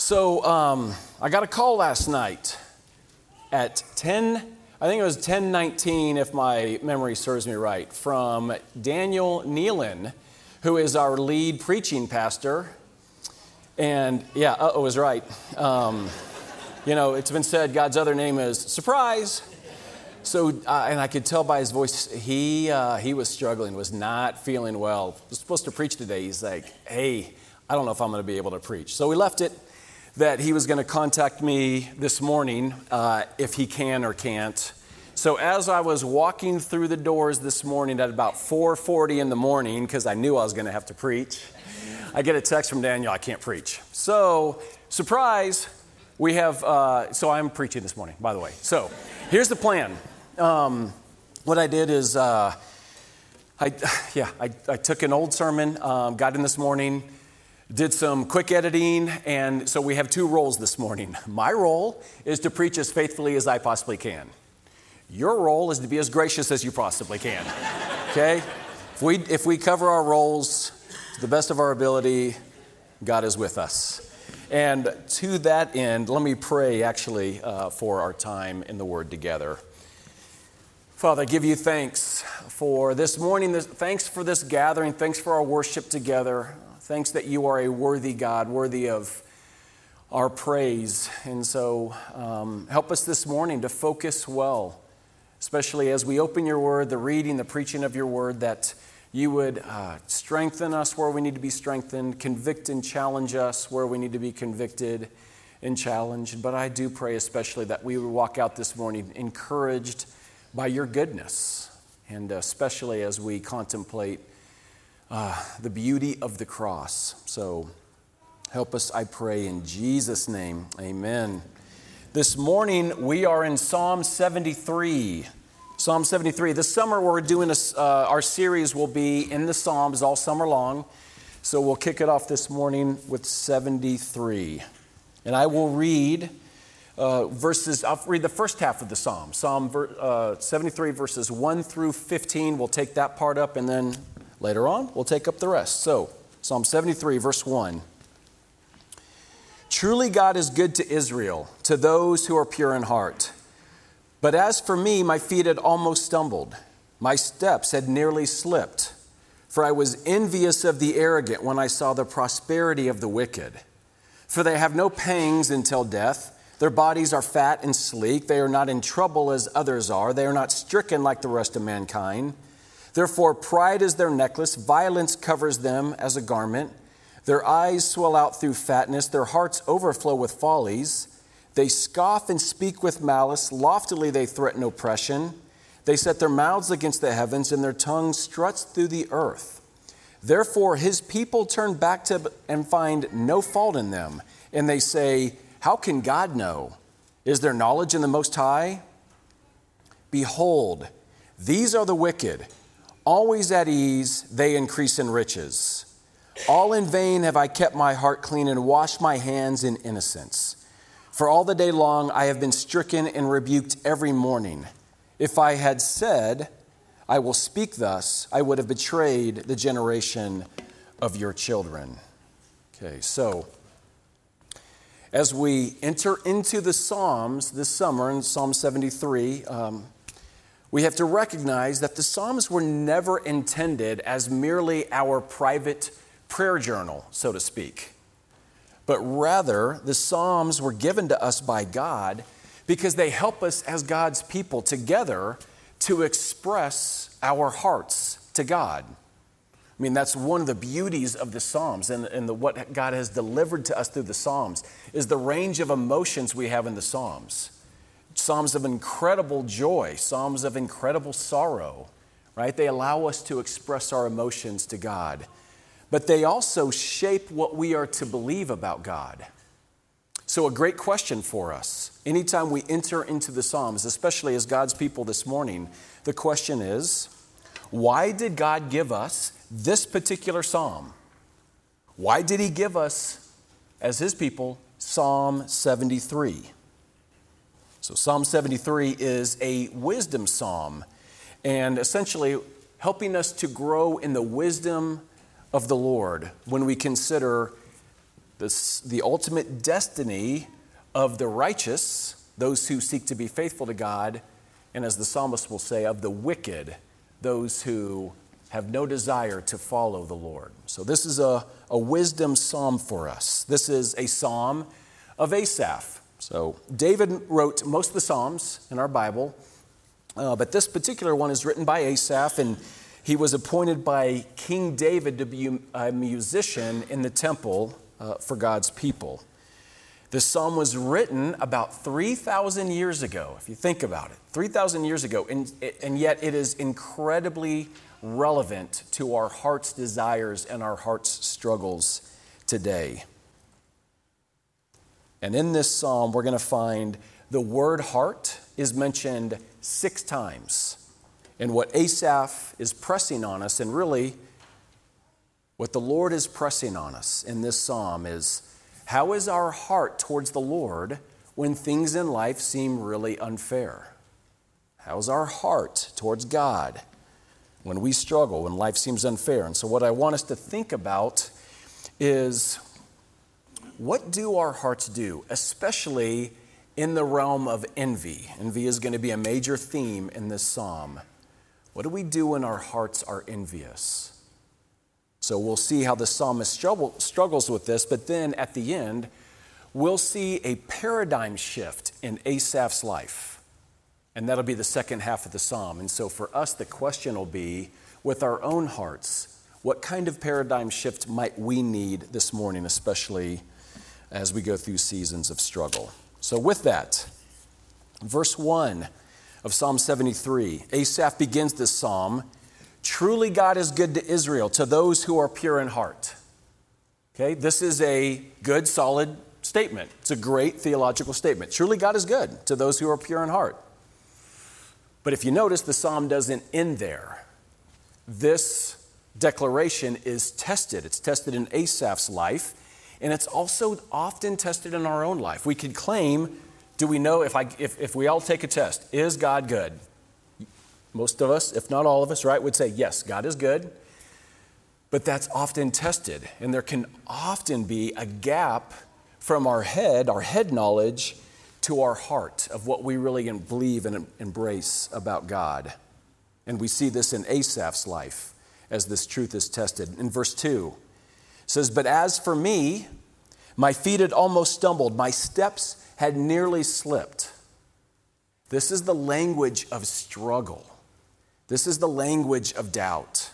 So um, I got a call last night at 10, I think it was 10:19, if my memory serves me right, from Daniel Nealon, who is our lead preaching pastor. And yeah, uh, oh, was right. Um, you know, it's been said God's other name is surprise. So, uh, and I could tell by his voice, he, uh, he was struggling, was not feeling well. He was supposed to preach today. He's like, hey, I don't know if I'm going to be able to preach. So we left it that he was going to contact me this morning uh, if he can or can't. So as I was walking through the doors this morning at about 4:40 in the morning, because I knew I was going to have to preach, I get a text from Daniel. I can't preach. So surprise, we have. Uh, so I'm preaching this morning, by the way. So here's the plan. Um, what I did is, uh, I yeah, I, I, took an old sermon, um, got in this morning did some quick editing, and so we have two roles this morning. My role is to preach as faithfully as I possibly can. Your role is to be as gracious as you possibly can. Okay? If we, if we cover our roles to the best of our ability, God is with us. And to that end, let me pray actually uh, for our time in the Word together. Father, I give you thanks for this morning. Thanks for this gathering. Thanks for our worship together. Thanks that you are a worthy God, worthy of our praise. And so um, help us this morning to focus well, especially as we open your word, the reading, the preaching of your word, that you would uh, strengthen us where we need to be strengthened, convict and challenge us where we need to be convicted and challenged. But I do pray especially that we would walk out this morning encouraged by your goodness, and especially as we contemplate uh, the beauty of the cross. So help us, I pray, in Jesus' name. Amen. This morning we are in Psalm 73. Psalm 73. This summer we're doing a, uh, our series will be in the Psalms all summer long. So we'll kick it off this morning with 73. And I will read uh, verses, I'll read the first half of the Psalm, Psalm uh, 73, verses 1 through 15. We'll take that part up and then Later on, we'll take up the rest. So, Psalm 73, verse 1. Truly, God is good to Israel, to those who are pure in heart. But as for me, my feet had almost stumbled, my steps had nearly slipped. For I was envious of the arrogant when I saw the prosperity of the wicked. For they have no pangs until death. Their bodies are fat and sleek. They are not in trouble as others are. They are not stricken like the rest of mankind. Therefore, pride is their necklace, violence covers them as a garment. Their eyes swell out through fatness, their hearts overflow with follies. They scoff and speak with malice, loftily they threaten oppression. They set their mouths against the heavens, and their tongue struts through the earth. Therefore, his people turn back to and find no fault in them. And they say, How can God know? Is there knowledge in the Most High? Behold, these are the wicked Always at ease, they increase in riches. All in vain have I kept my heart clean and washed my hands in innocence. For all the day long I have been stricken and rebuked every morning. If I had said, I will speak thus, I would have betrayed the generation of your children. Okay, so as we enter into the Psalms this summer in Psalm 73, um, we have to recognize that the Psalms were never intended as merely our private prayer journal, so to speak. But rather, the Psalms were given to us by God because they help us as God's people together to express our hearts to God. I mean, that's one of the beauties of the Psalms and, and the, what God has delivered to us through the Psalms is the range of emotions we have in the Psalms. Psalms of incredible joy, Psalms of incredible sorrow, right? They allow us to express our emotions to God, but they also shape what we are to believe about God. So, a great question for us. Anytime we enter into the Psalms, especially as God's people this morning, the question is why did God give us this particular psalm? Why did He give us, as His people, Psalm 73? So, Psalm 73 is a wisdom psalm, and essentially helping us to grow in the wisdom of the Lord when we consider this, the ultimate destiny of the righteous, those who seek to be faithful to God, and as the psalmist will say, of the wicked, those who have no desire to follow the Lord. So, this is a, a wisdom psalm for us. This is a psalm of Asaph. So, David wrote most of the psalms in our Bible, uh, but this particular one is written by Asaph, and he was appointed by King David to be a musician in the temple uh, for God's people. This psalm was written about 3,000 years ago, if you think about it. 3,000 years ago, and, and yet it is incredibly relevant to our heart's desires and our heart's struggles today. And in this psalm, we're going to find the word heart is mentioned six times. And what Asaph is pressing on us, and really what the Lord is pressing on us in this psalm, is how is our heart towards the Lord when things in life seem really unfair? How's our heart towards God when we struggle, when life seems unfair? And so, what I want us to think about is what do our hearts do, especially in the realm of envy? Envy is going to be a major theme in this psalm. What do we do when our hearts are envious? So we'll see how the psalmist struggles with this, but then at the end, we'll see a paradigm shift in Asaph's life. And that'll be the second half of the psalm. And so for us, the question will be with our own hearts, what kind of paradigm shift might we need this morning, especially as we go through seasons of struggle. So, with that, verse 1 of Psalm 73, Asaph begins this psalm Truly, God is good to Israel, to those who are pure in heart. Okay, this is a good, solid statement. It's a great theological statement. Truly, God is good to those who are pure in heart. But if you notice, the psalm doesn't end there. This declaration is tested. It's tested in Asaph's life, and it's also often tested in our own life. We could claim, do we know if, I, if, if we all take a test, is God good? Most of us, if not all of us, right, would say, yes, God is good. But that's often tested, and there can often be a gap from our head, our head knowledge, to our heart of what we really believe and embrace about God. And we see this in Asaph's life as this truth is tested. In verse 2, says, But as for me, my feet had almost stumbled, my steps had nearly slipped. This is the language of struggle. This is the language of doubt.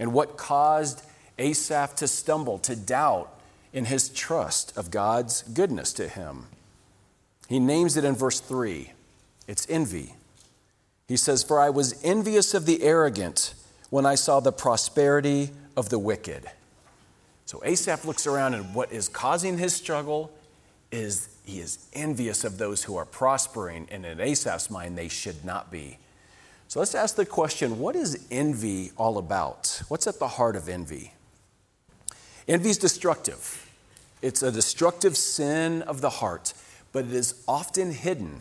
And what caused Asaph to stumble, to doubt in his trust of God's goodness to him? He names it in verse 3 it's envy. He says, For I was envious of the arrogant when I saw the prosperity of the wicked. So Asaph looks around, and what is causing his struggle is he is envious of those who are prospering, and in Asaph's mind, they should not be. So let's ask the question what is envy all about? What's at the heart of envy? Envy is destructive, it's a destructive sin of the heart, but it is often hidden.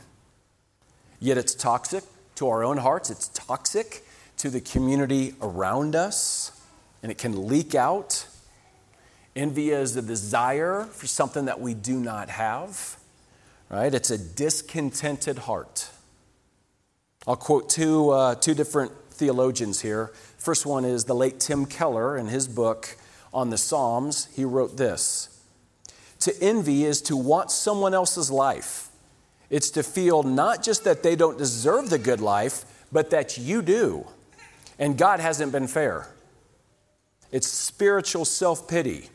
Yet it's toxic to our own hearts, it's toxic to the community around us, and it can leak out Envy is the desire for something that we do not have, right? It's a discontented heart. I'll quote two, uh, two different theologians here. First one is the late Tim Keller in his book on the Psalms. He wrote this To envy is to want someone else's life. It's to feel not just that they don't deserve the good life, but that you do. And God hasn't been fair. It's spiritual self pity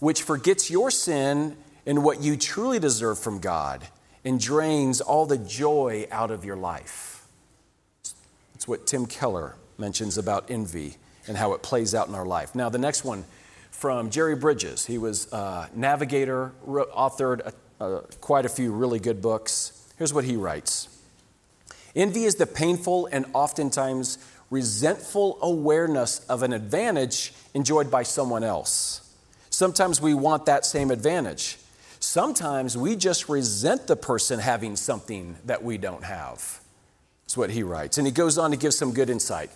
which forgets your sin and what you truly deserve from God and drains all the joy out of your life. It's what Tim Keller mentions about envy and how it plays out in our life. Now, the next one from Jerry Bridges. He was a navigator, wrote, authored a, a, quite a few really good books. Here's what he writes Envy is the painful and oftentimes resentful awareness of an advantage enjoyed by someone else. Sometimes we want that same advantage. Sometimes we just resent the person having something that we don't have. That's what he writes. And he goes on to give some good insight.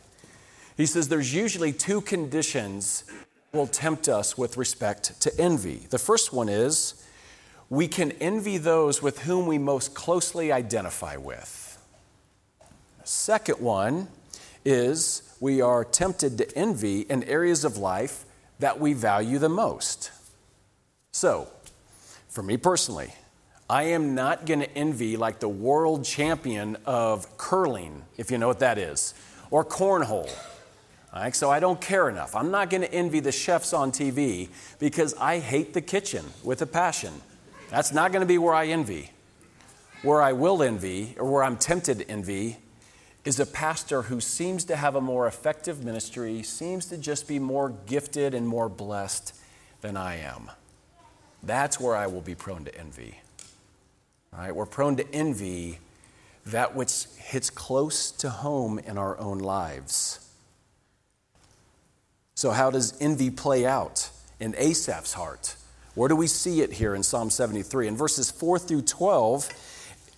He says there's usually two conditions will tempt us with respect to envy. The first one is we can envy those with whom we most closely identify with. The second one is we are tempted to envy in areas of life that we value the most. So, for me personally, I am not going to envy like the world champion of curling, if you know what that is, or cornhole. Right, so I don't care enough. I'm not going to envy the chefs on TV because I hate the kitchen with a passion. That's not going to be where I envy. Where I will envy, or where I'm tempted to envy, is a pastor who seems to have a more effective ministry, seems to just be more gifted and more blessed than I am. That's where I will be prone to envy. Right? We're prone to envy that which hits close to home in our own lives. So, how does envy play out in Asaph's heart? Where do we see it here in Psalm 73? In verses 4 through 12,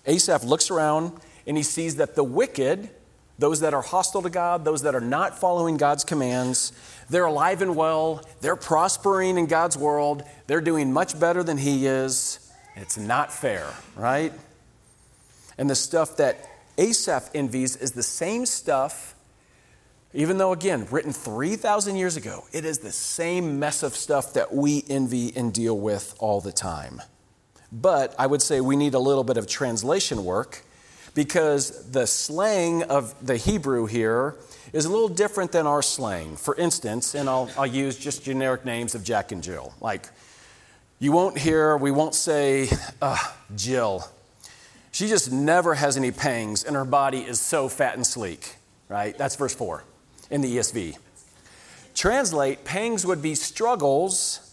Asaph looks around and he sees that the wicked, those that are hostile to God, those that are not following God's commands, they're alive and well, they're prospering in God's world, they're doing much better than he is. It's not fair, right? And the stuff that Asaph envies is the same stuff, even though, again, written 3,000 years ago, it is the same mess of stuff that we envy and deal with all the time. But I would say we need a little bit of translation work because the slang of the Hebrew here is a little different than our slang. For instance, and I'll, I'll use just generic names of Jack and Jill, like you won't hear, we won't say, uh, Jill. She just never has any pangs, and her body is so fat and sleek, right? That's verse 4 in the ESV. Translate, pangs would be struggles,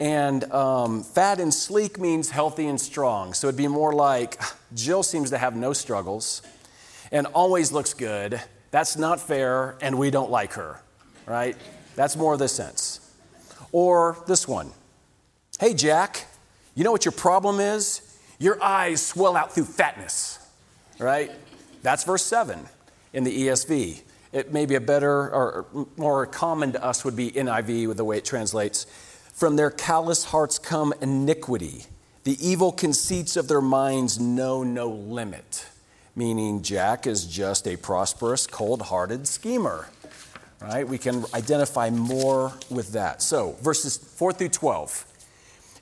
and um, fat and sleek means healthy and strong. So it'd be more like Jill seems to have no struggles and always looks good. That's not fair, and we don't like her, right? That's more of the sense. Or this one Hey, Jack, you know what your problem is? Your eyes swell out through fatness, right? That's verse 7 in the ESV. It may be a better or more common to us would be NIV with the way it translates. From their callous hearts come iniquity. The evil conceits of their minds know no limit. Meaning, Jack is just a prosperous, cold hearted schemer. Right? We can identify more with that. So, verses 4 through 12.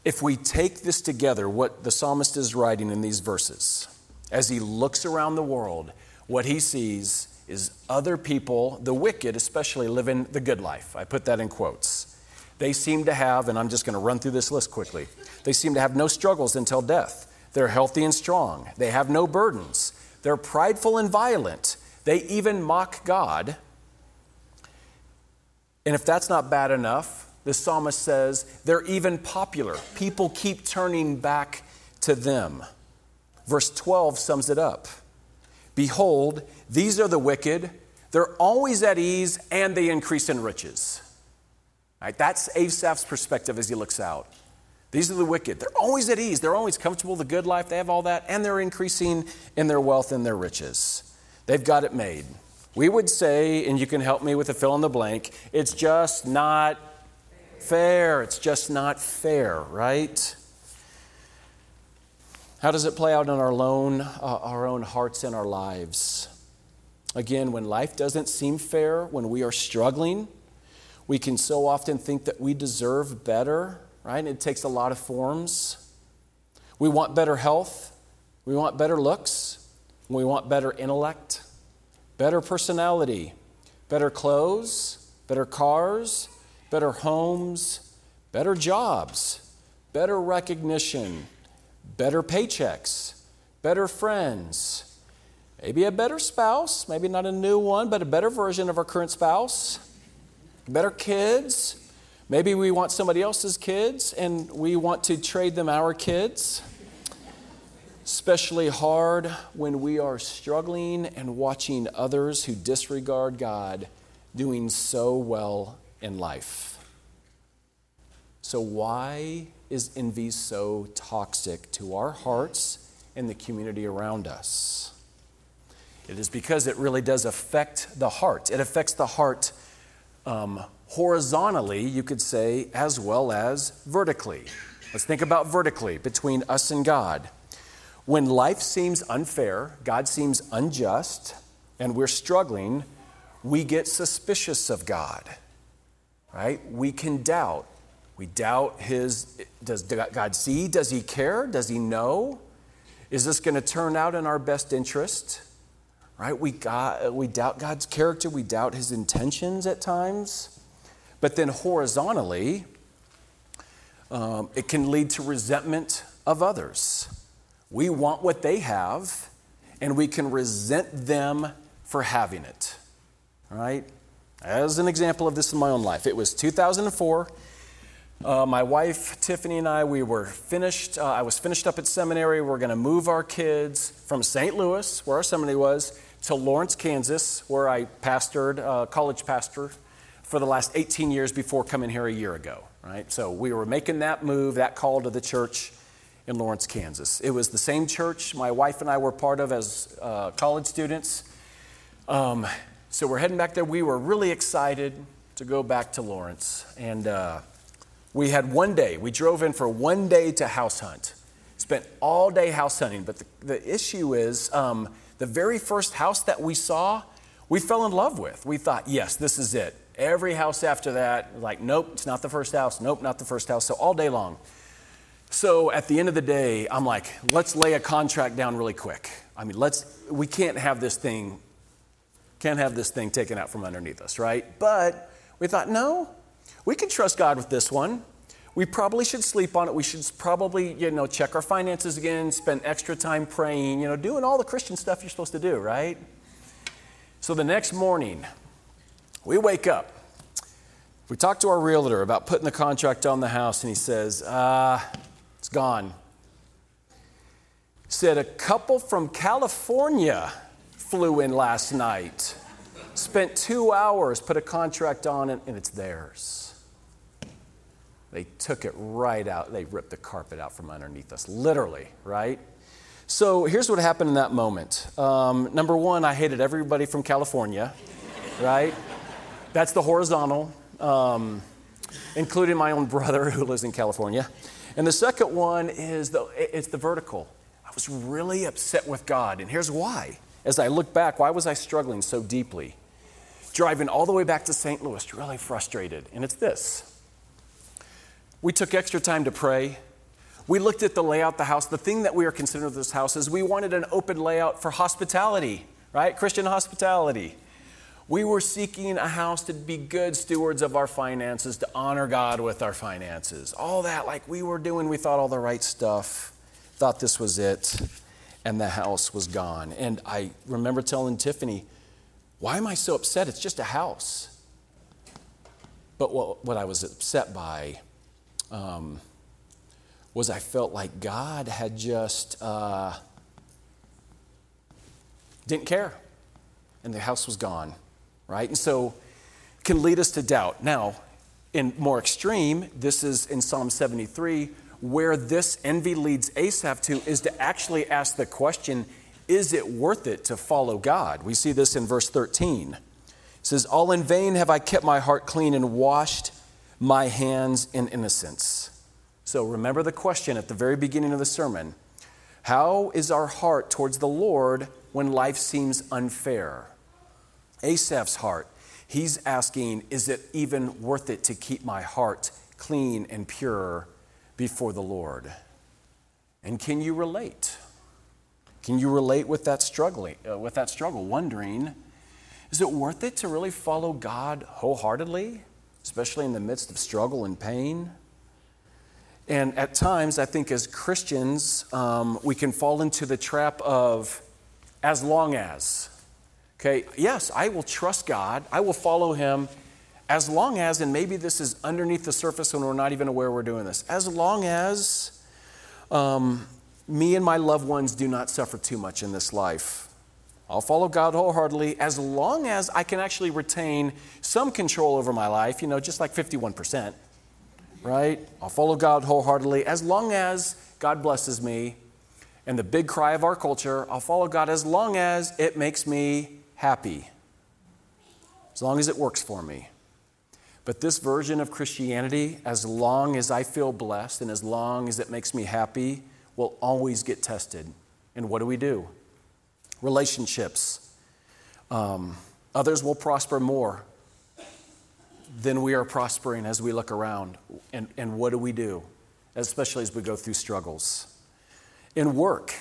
If we take this together, what the psalmist is writing in these verses, as he looks around the world, what he sees is other people, the wicked especially, living the good life. I put that in quotes. They seem to have, and I'm just going to run through this list quickly, they seem to have no struggles until death. They're healthy and strong. They have no burdens. They're prideful and violent. They even mock God. And if that's not bad enough, the psalmist says they're even popular. People keep turning back to them. Verse 12 sums it up Behold, these are the wicked. They're always at ease and they increase in riches. Right, that's Asaph's perspective as he looks out. These are the wicked. They're always at ease. They're always comfortable, the good life. They have all that, and they're increasing in their wealth and their riches. They've got it made. We would say, and you can help me with a fill in the blank, it's just not fair. It's just not fair, right? How does it play out in our own, uh, our own hearts and our lives? Again, when life doesn't seem fair, when we are struggling, we can so often think that we deserve better, right? It takes a lot of forms. We want better health, we want better looks, we want better intellect, better personality, better clothes, better cars, better homes, better jobs, better recognition, better paychecks, better friends, maybe a better spouse, maybe not a new one, but a better version of our current spouse, better kids. Maybe we want somebody else's kids and we want to trade them our kids. Especially hard when we are struggling and watching others who disregard God doing so well in life. So, why is envy so toxic to our hearts and the community around us? It is because it really does affect the heart. It affects the heart um, horizontally, you could say, as well as vertically. Let's think about vertically between us and God. When life seems unfair, God seems unjust, and we're struggling, we get suspicious of God, right? We can doubt. We doubt his, does God see? Does he care? Does he know? Is this going to turn out in our best interest? Right? We, got, we doubt God's character, we doubt his intentions at times. But then horizontally, um, it can lead to resentment of others. We want what they have, and we can resent them for having it. Right? As an example of this in my own life, it was 2004. Uh, my wife Tiffany and I, we were finished. Uh, I was finished up at seminary. We are going to move our kids from St. Louis, where our seminary was, to Lawrence, Kansas, where I pastored, uh, college pastor, for the last 18 years before coming here a year ago. Right, so we were making that move, that call to the church in Lawrence, Kansas. It was the same church my wife and I were part of as uh, college students. Um, so we're heading back there. We were really excited to go back to Lawrence. And uh, we had one day, we drove in for one day to house hunt. Spent all day house hunting. But the, the issue is um, the very first house that we saw, we fell in love with. We thought, yes, this is it. Every house after that, like, nope, it's not the first house. Nope, not the first house. So all day long. So at the end of the day, I'm like, let's lay a contract down really quick. I mean, let's, we can't have this thing, can't have this thing taken out from underneath us, right? But we thought, no, we can trust God with this one. We probably should sleep on it. We should probably, you know, check our finances again, spend extra time praying, you know, doing all the Christian stuff you're supposed to do, right? So the next morning, we wake up. We talk to our realtor about putting the contract on the house, and he says, uh, it's gone. Said a couple from California flew in last night, spent two hours, put a contract on it, and it's theirs. They took it right out. They ripped the carpet out from underneath us, literally, right? So here's what happened in that moment. Um, number one, I hated everybody from California, right? That's the horizontal, um, including my own brother who lives in California. And the second one is the, it's the vertical. I was really upset with God. And here's why. As I look back, why was I struggling so deeply? Driving all the way back to St. Louis, really frustrated. And it's this we took extra time to pray. We looked at the layout of the house. The thing that we are considering this house is we wanted an open layout for hospitality, right? Christian hospitality. We were seeking a house to be good stewards of our finances, to honor God with our finances. All that, like we were doing, we thought all the right stuff, thought this was it, and the house was gone. And I remember telling Tiffany, Why am I so upset? It's just a house. But what, what I was upset by um, was I felt like God had just uh, didn't care, and the house was gone right? And so can lead us to doubt. Now, in more extreme, this is in Psalm 73, where this envy leads Asaph to is to actually ask the question, is it worth it to follow God? We see this in verse 13. It says, All in vain have I kept my heart clean and washed my hands in innocence. So remember the question at the very beginning of the sermon How is our heart towards the Lord when life seems unfair? Asaph's heart, he's asking, Is it even worth it to keep my heart clean and pure before the Lord? And can you relate? Can you relate with that struggling, uh, with that struggle, wondering, is it worth it to really follow God wholeheartedly, especially in the midst of struggle and pain? And at times, I think as Christians, um, we can fall into the trap of as long as. Okay, yes, I will trust God. I will follow Him as long as, and maybe this is underneath the surface and we're not even aware we're doing this, as long as um, me and my loved ones do not suffer too much in this life. I'll follow God wholeheartedly as long as I can actually retain some control over my life, you know, just like 51%, right? I'll follow God wholeheartedly as long as God blesses me. And the big cry of our culture, I'll follow God as long as it makes me happy, as long as it works for me. But this version of Christianity, as long as I feel blessed and as long as it makes me happy, will always get tested. And what do we do? Relationships. Um, others will prosper more than we are prospering as we look around. And, and what do we do? Especially as we go through struggles. In work,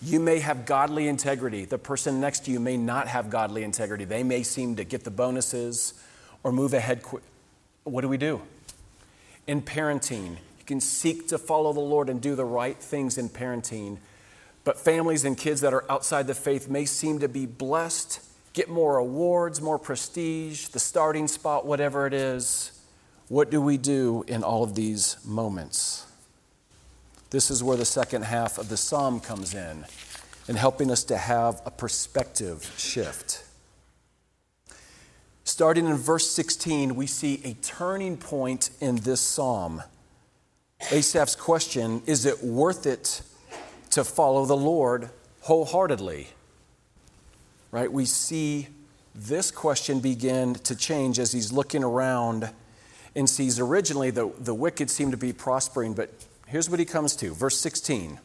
you may have godly integrity. The person next to you may not have godly integrity. They may seem to get the bonuses or move ahead quick. What do we do? In parenting, you can seek to follow the Lord and do the right things in parenting. But families and kids that are outside the faith may seem to be blessed, get more awards, more prestige, the starting spot, whatever it is. What do we do in all of these moments? This is where the second half of the psalm comes in in helping us to have a perspective shift. Starting in verse 16, we see a turning point in this psalm. Asaph's question is it worth it to follow the Lord wholeheartedly? Right? We see this question begin to change as he's looking around and sees originally the, the wicked seem to be prospering, but Here's what he comes to, verse 16.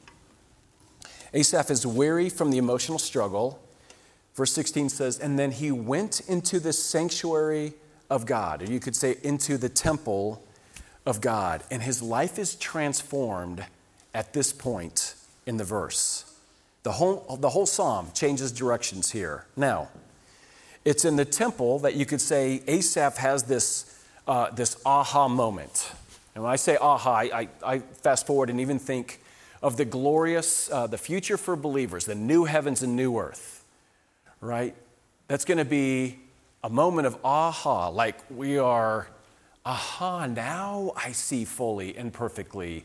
Asaph is weary from the emotional struggle. Verse 16 says, And then he went into the sanctuary of God, or you could say into the temple of God. And his life is transformed at this point in the verse. The whole, the whole psalm changes directions here. Now, it's in the temple that you could say Asaph has this, uh, this aha moment. And when I say aha, I, I fast forward and even think of the glorious, uh, the future for believers, the new heavens and new earth, right? That's going to be a moment of aha, like we are, aha, now I see fully and perfectly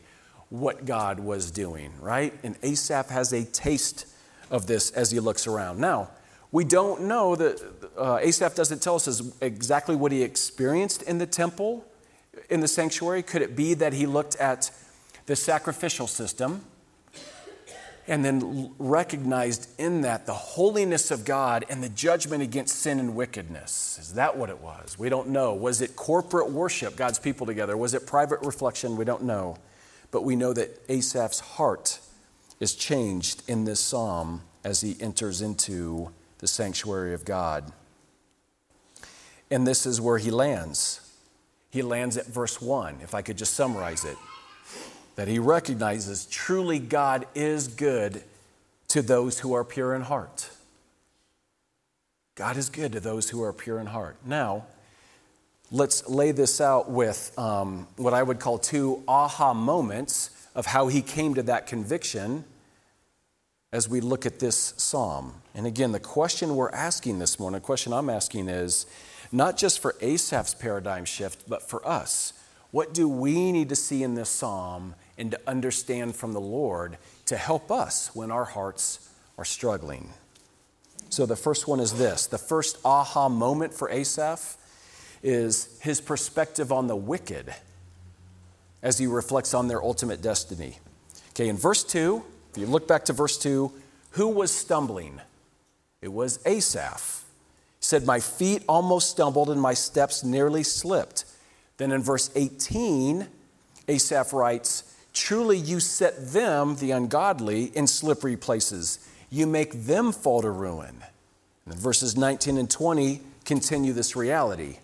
what God was doing, right? And Asaph has a taste of this as he looks around. Now, we don't know that uh, Asaph doesn't tell us exactly what he experienced in the temple in the sanctuary? Could it be that he looked at the sacrificial system and then recognized in that the holiness of God and the judgment against sin and wickedness? Is that what it was? We don't know. Was it corporate worship, God's people together? Was it private reflection? We don't know. But we know that Asaph's heart is changed in this psalm as he enters into the sanctuary of God. And this is where he lands he lands at verse 1, if I could just summarize it. That he recognizes truly God is good to those who are pure in heart. God is good to those who are pure in heart. Now, let's lay this out with um, what I would call two aha moments of how he came to that conviction as we look at this psalm. And again, the question we're asking this morning, the question I'm asking is not just for Asaph's paradigm shift, but for us. What do we need to see in this psalm and to understand from the Lord to help us when our hearts are struggling? So, the first one is this the first aha moment for Asaph is his perspective on the wicked as he reflects on their ultimate destiny. Okay, in verse 2, if you look back to verse 2, who was stumbling? It was Asaph said, My feet almost stumbled and my steps nearly slipped. Then in verse 18, Asaph writes, Truly you set them, the ungodly, in slippery places. You make them fall to ruin. And verses 19 and 20 continue this reality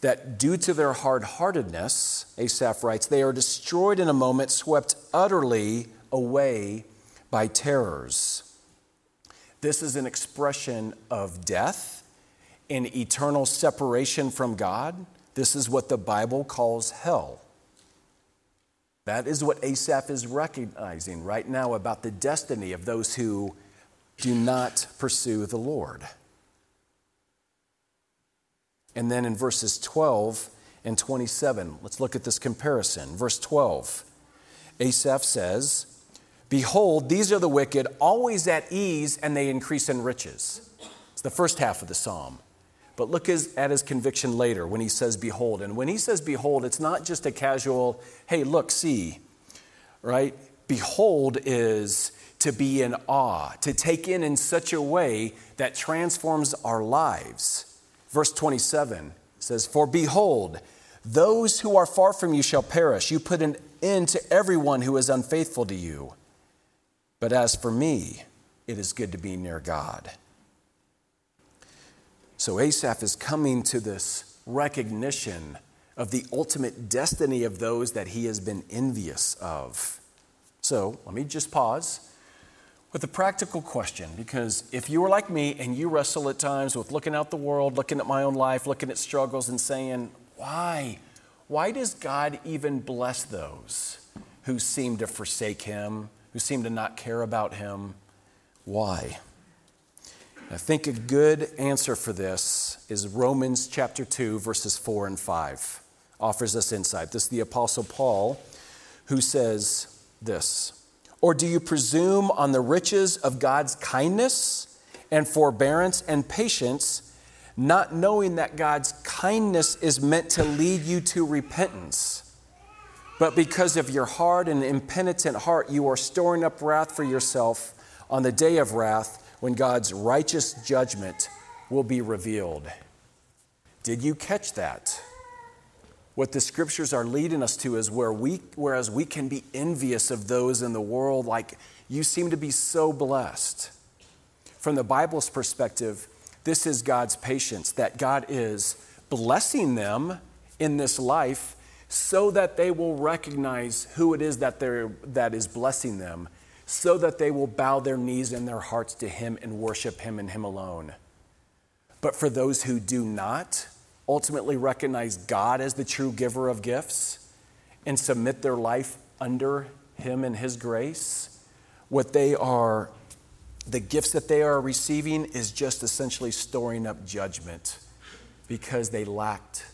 that due to their hard heartedness, Asaph writes, they are destroyed in a moment, swept utterly away by terrors. This is an expression of death in eternal separation from God. This is what the Bible calls hell. That is what Asaph is recognizing right now about the destiny of those who do not pursue the Lord. And then in verses 12 and 27, let's look at this comparison. Verse 12, Asaph says, Behold, these are the wicked, always at ease, and they increase in riches. It's the first half of the psalm. But look at his conviction later when he says, Behold. And when he says, Behold, it's not just a casual, hey, look, see, right? Behold is to be in awe, to take in in such a way that transforms our lives. Verse 27 says, For behold, Those who are far from you shall perish. You put an end to everyone who is unfaithful to you. But as for me, it is good to be near God. So Asaph is coming to this recognition of the ultimate destiny of those that he has been envious of. So let me just pause with a practical question because if you were like me and you wrestle at times with looking out the world, looking at my own life, looking at struggles, and saying, why? Why does God even bless those who seem to forsake Him, who seem to not care about Him? Why? I think a good answer for this is Romans chapter 2, verses 4 and 5. Offers us insight. This is the Apostle Paul who says this Or do you presume on the riches of God's kindness and forbearance and patience? not knowing that God's kindness is meant to lead you to repentance. But because of your hard and impenitent heart, you are storing up wrath for yourself on the day of wrath when God's righteous judgment will be revealed. Did you catch that? What the scriptures are leading us to is where we, whereas we can be envious of those in the world, like you seem to be so blessed. From the Bible's perspective, this is God's patience, that God is blessing them in this life so that they will recognize who it is that, that is blessing them, so that they will bow their knees and their hearts to Him and worship Him and Him alone. But for those who do not ultimately recognize God as the true giver of gifts and submit their life under Him and His grace, what they are the gifts that they are receiving is just essentially storing up judgment because they lacked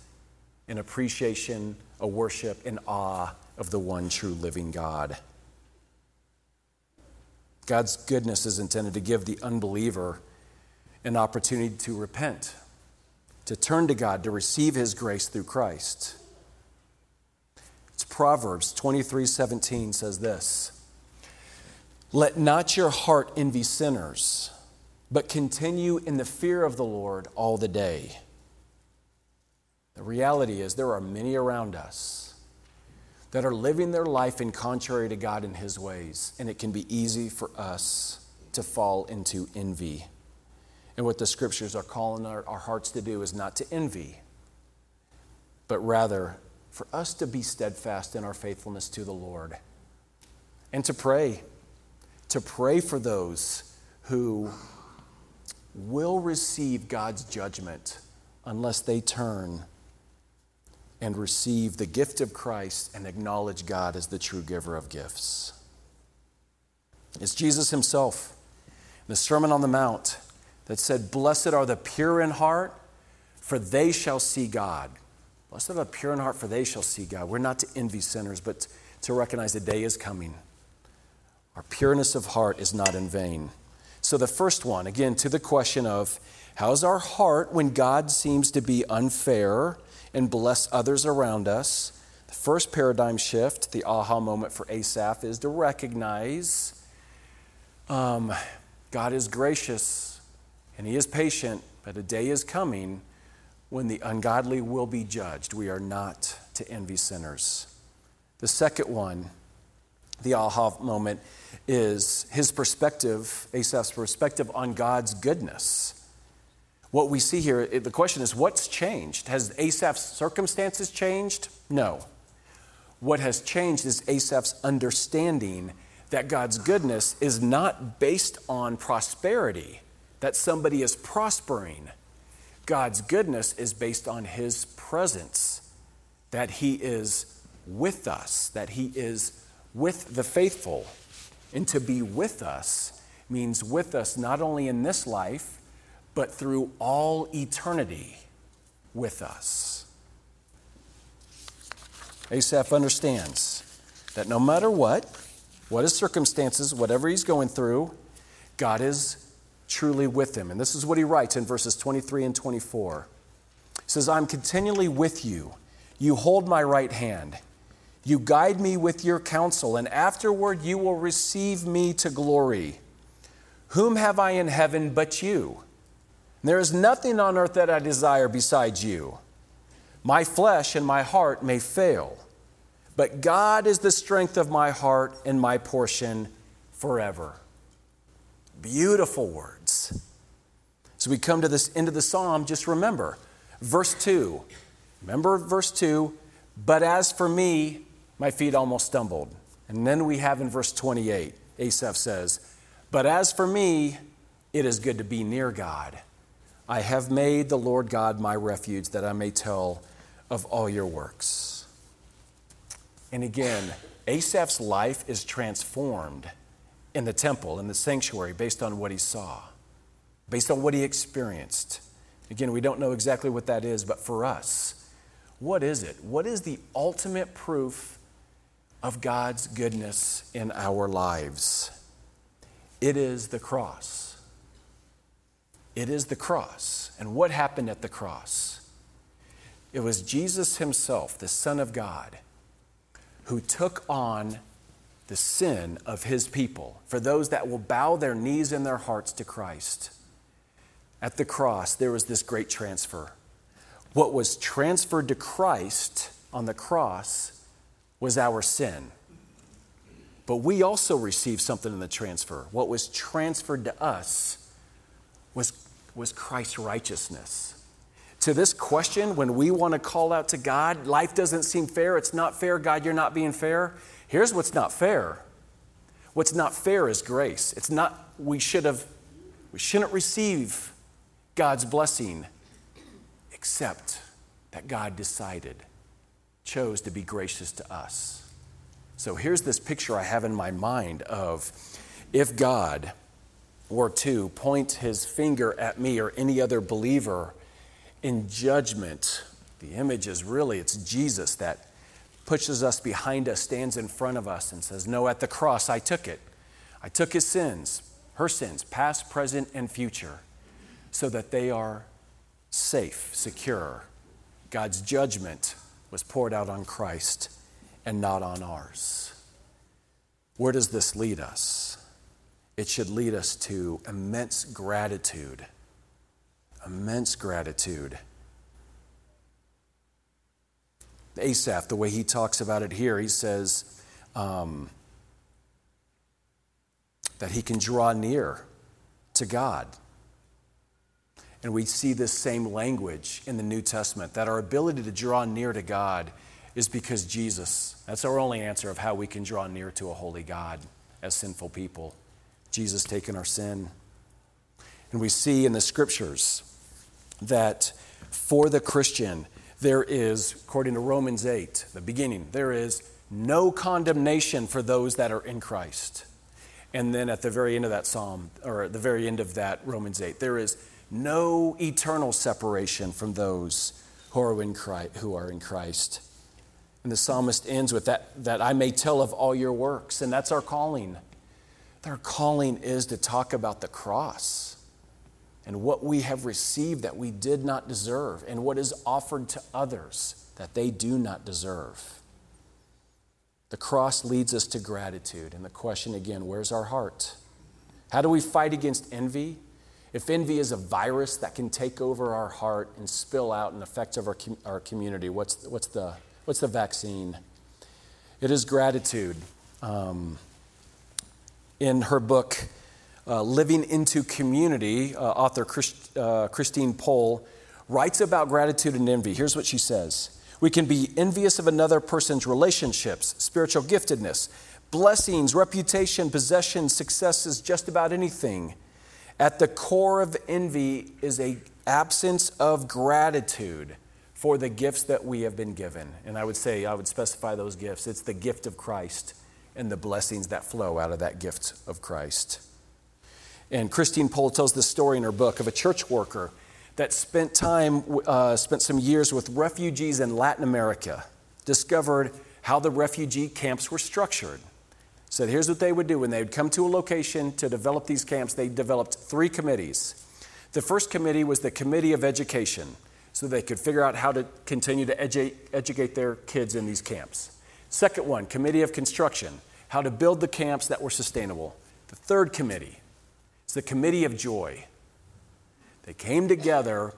an appreciation, a worship, an awe of the one true living God. God's goodness is intended to give the unbeliever an opportunity to repent, to turn to God, to receive his grace through Christ. It's Proverbs 23 17 says this. Let not your heart envy sinners, but continue in the fear of the Lord all the day. The reality is, there are many around us that are living their life in contrary to God and His ways, and it can be easy for us to fall into envy. And what the scriptures are calling our, our hearts to do is not to envy, but rather for us to be steadfast in our faithfulness to the Lord and to pray to pray for those who will receive God's judgment unless they turn and receive the gift of Christ and acknowledge God as the true giver of gifts. It's Jesus himself the Sermon on the Mount that said, Blessed are the pure in heart, for they shall see God. Blessed are the pure in heart, for they shall see God. We're not to envy sinners, but to recognize the day is coming our pureness of heart is not in vain. So, the first one, again, to the question of how's our heart when God seems to be unfair and bless others around us? The first paradigm shift, the aha moment for Asaph, is to recognize um, God is gracious and He is patient, but a day is coming when the ungodly will be judged. We are not to envy sinners. The second one, the aha moment, is his perspective, Asaph's perspective on God's goodness. What we see here, the question is what's changed? Has Asaph's circumstances changed? No. What has changed is Asaph's understanding that God's goodness is not based on prosperity, that somebody is prospering. God's goodness is based on his presence, that he is with us, that he is with the faithful. And to be with us means with us not only in this life, but through all eternity with us. Asaph understands that no matter what, what his circumstances, whatever he's going through, God is truly with him. And this is what he writes in verses 23 and 24. He says, I'm continually with you. You hold my right hand. You guide me with your counsel, and afterward you will receive me to glory. Whom have I in heaven but you? There is nothing on earth that I desire besides you. My flesh and my heart may fail, but God is the strength of my heart and my portion forever. Beautiful So we come to this end of the psalm, just remember verse 2. Remember verse 2 but as for me, my feet almost stumbled. And then we have in verse 28, Asaph says, But as for me, it is good to be near God. I have made the Lord God my refuge that I may tell of all your works. And again, Asaph's life is transformed in the temple, in the sanctuary, based on what he saw, based on what he experienced. Again, we don't know exactly what that is, but for us, what is it? What is the ultimate proof of God's goodness in our lives? It is the cross. It is the cross. And what happened at the cross? It was Jesus himself, the Son of God, who took on the sin of his people for those that will bow their knees and their hearts to Christ. At the cross, there was this great transfer. What was transferred to Christ on the cross was our sin. But we also received something in the transfer. What was transferred to us was, was Christ's righteousness. To this question, when we want to call out to God, life doesn't seem fair, it's not fair, God, you're not being fair. Here's what's not fair. What's not fair is grace. It's not, we should have, we shouldn't receive God's blessing, except that God decided, chose to be gracious to us. So here's this picture I have in my mind of if God were to point his finger at me or any other believer in judgment, the image is really it's Jesus that pushes us behind us, stands in front of us, and says, No, at the cross, I took it. I took his sins, her sins, past, present, and future, so that they are safe, secure. God's judgment was poured out on Christ and not on ours. Where does this lead us? It should lead us to immense gratitude. Immense gratitude Asaph, the way he talks about it here, he says um, that he can draw near to God. And we see this same language in the New Testament that our ability to draw near to God is because Jesus. That's our only answer of how we can draw near to a holy God as sinful people. Jesus taking our sin. And we see in the scriptures that for the Christian, there is, according to Romans 8, the beginning, there is no condemnation for those that are in Christ. And then at the very end of that psalm, or at the very end of that Romans 8, there is no eternal separation from those who are in Christ. Who are in Christ. And the psalmist ends with that, that I may tell of all your works. And that's our calling. Our calling is to talk about the cross and what we have received that we did not deserve, and what is offered to others that they do not deserve. The cross leads us to gratitude. And the question again where's our heart? How do we fight against envy? If envy is a virus that can take over our heart and spill out and affect our, our community, what's, what's, the, what's the vaccine? It is gratitude. Um, in her book, uh, Living into Community, uh, author Christ, uh, Christine Pohl, writes about gratitude and envy. Here's what she says We can be envious of another person's relationships, spiritual giftedness, blessings, reputation, possessions, successes, just about anything. At the core of envy is a absence of gratitude for the gifts that we have been given. And I would say, I would specify those gifts. It's the gift of Christ and the blessings that flow out of that gift of Christ. And Christine Pohl tells the story in her book of a church worker that spent time, uh, spent some years with refugees in Latin America, discovered how the refugee camps were structured. Said, here's what they would do when they would come to a location to develop these camps. They developed three committees. The first committee was the Committee of Education, so they could figure out how to continue to edu- educate their kids in these camps. Second one, Committee of Construction, how to build the camps that were sustainable. The third committee, it's the Committee of Joy. They came together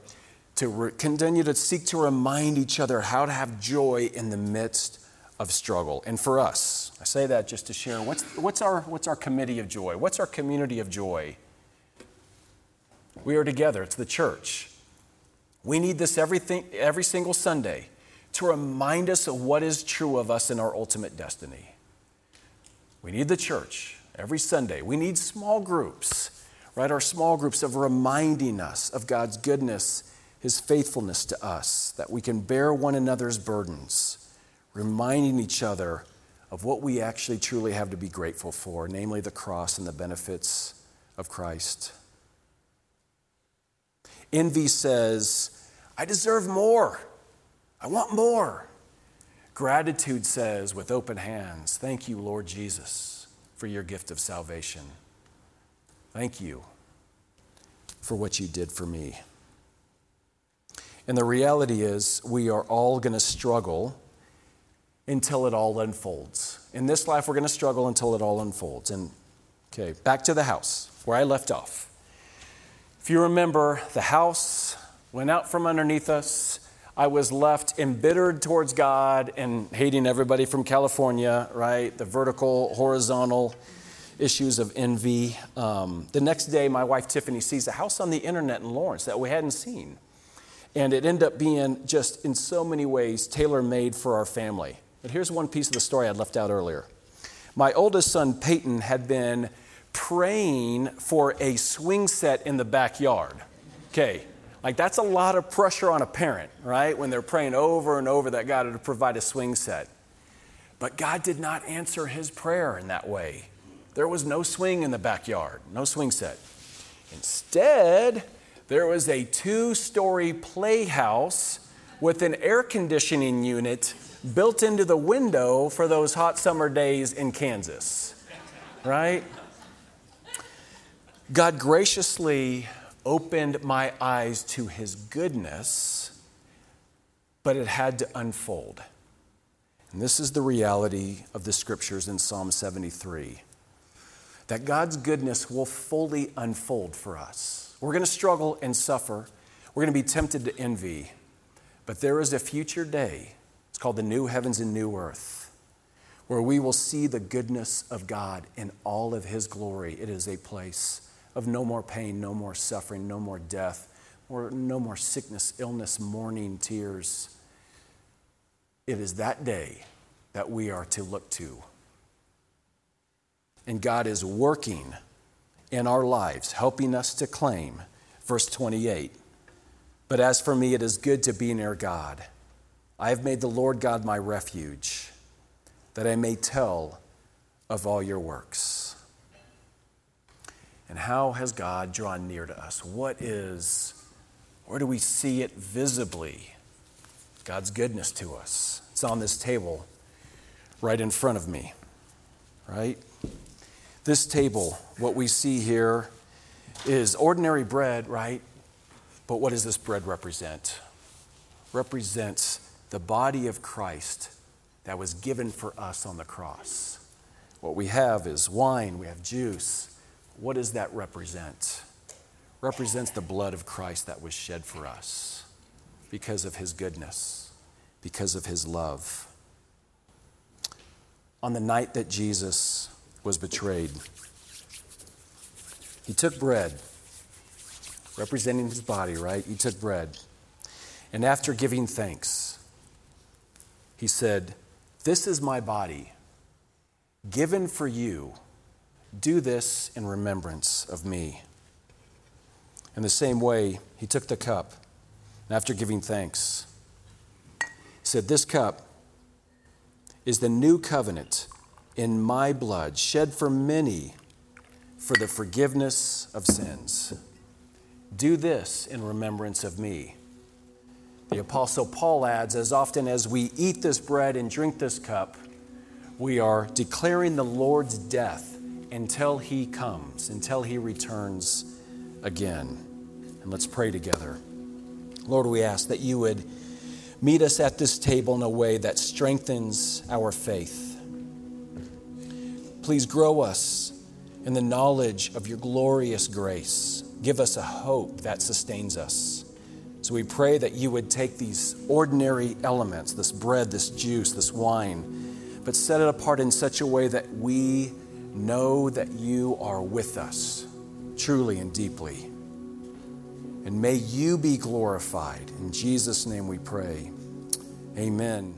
to re- continue to seek to remind each other how to have joy in the midst of struggle. And for us, I say that just to share what's, what's, our, what's our committee of joy? What's our community of joy? We are together, it's the church. We need this everything, every single Sunday to remind us of what is true of us in our ultimate destiny. We need the church every Sunday. We need small groups, right? Our small groups of reminding us of God's goodness, His faithfulness to us, that we can bear one another's burdens, reminding each other of what we actually truly have to be grateful for, namely the cross and the benefits of Christ. Envy says, I deserve more. I want more. Gratitude says, with open hands, Thank you, Lord Jesus, for your gift of salvation. Thank you for what you did for me. And the reality is, we are all going to struggle until it all unfolds. In this life, we're going to struggle until it all unfolds. And, okay, back to the house where I left off. If you remember, the house went out from underneath us. I was left embittered towards God and hating everybody from California, right? The vertical, horizontal issues of envy. Um, the next day, my wife Tiffany sees a house on the internet in Lawrence that we hadn't seen. And it ended up being just in so many ways tailor made for our family. But here's one piece of the story I'd left out earlier. My oldest son, Peyton, had been praying for a swing set in the backyard. Okay, like that's a lot of pressure on a parent, right? When they're praying over and over that God would provide a swing set. But God did not answer his prayer in that way. There was no swing in the backyard, no swing set. Instead, there was a two story playhouse with an air conditioning unit built into the window for those hot summer days in Kansas, right? God graciously opened my eyes to his goodness, but it had to unfold. And this is the reality of the scriptures in Psalm 73 that God's goodness will fully unfold for us. We're going to struggle and suffer, we're going to be tempted to envy, but there is a future day. It's called the new heavens and new earth, where we will see the goodness of God in all of his glory. It is a place of no more pain, no more suffering, no more death, or no more sickness, illness, mourning, tears. It is that day that we are to look to. And God is working in our lives, helping us to claim. Verse 28 But as for me, it is good to be near God. I have made the Lord God my refuge, that I may tell of all your works. And how has God drawn near to us? What is, where do we see it visibly? God's goodness to us. It's on this table right in front of me, right? This table, what we see here is ordinary bread, right? But what does this bread represent? Represents the body of Christ that was given for us on the cross. What we have is wine, we have juice, what does that represent? Represents the blood of Christ that was shed for us because of his goodness, because of his love. On the night that Jesus was betrayed, he took bread, representing his body, right? He took bread. And after giving thanks, he said, This is my body, given for you. Do this in remembrance of me. In the same way, he took the cup, and after giving thanks, he said, This cup is the new covenant in my blood, shed for many for the forgiveness of sins. Do this in remembrance of me. The Apostle Paul adds, As often as we eat this bread and drink this cup, we are declaring the Lord's death until he comes, until he returns again. And let's pray together. Lord, we ask that you would meet us at this table in a way that strengthens our faith. Please grow us in the knowledge of your glorious grace. Give us a hope that sustains us So we pray that you would take these ordinary elements, this bread, this juice, this wine, but set it apart in such a way that we know that you are with us truly and deeply. And may you be glorified. In Jesus' name we pray. Amen.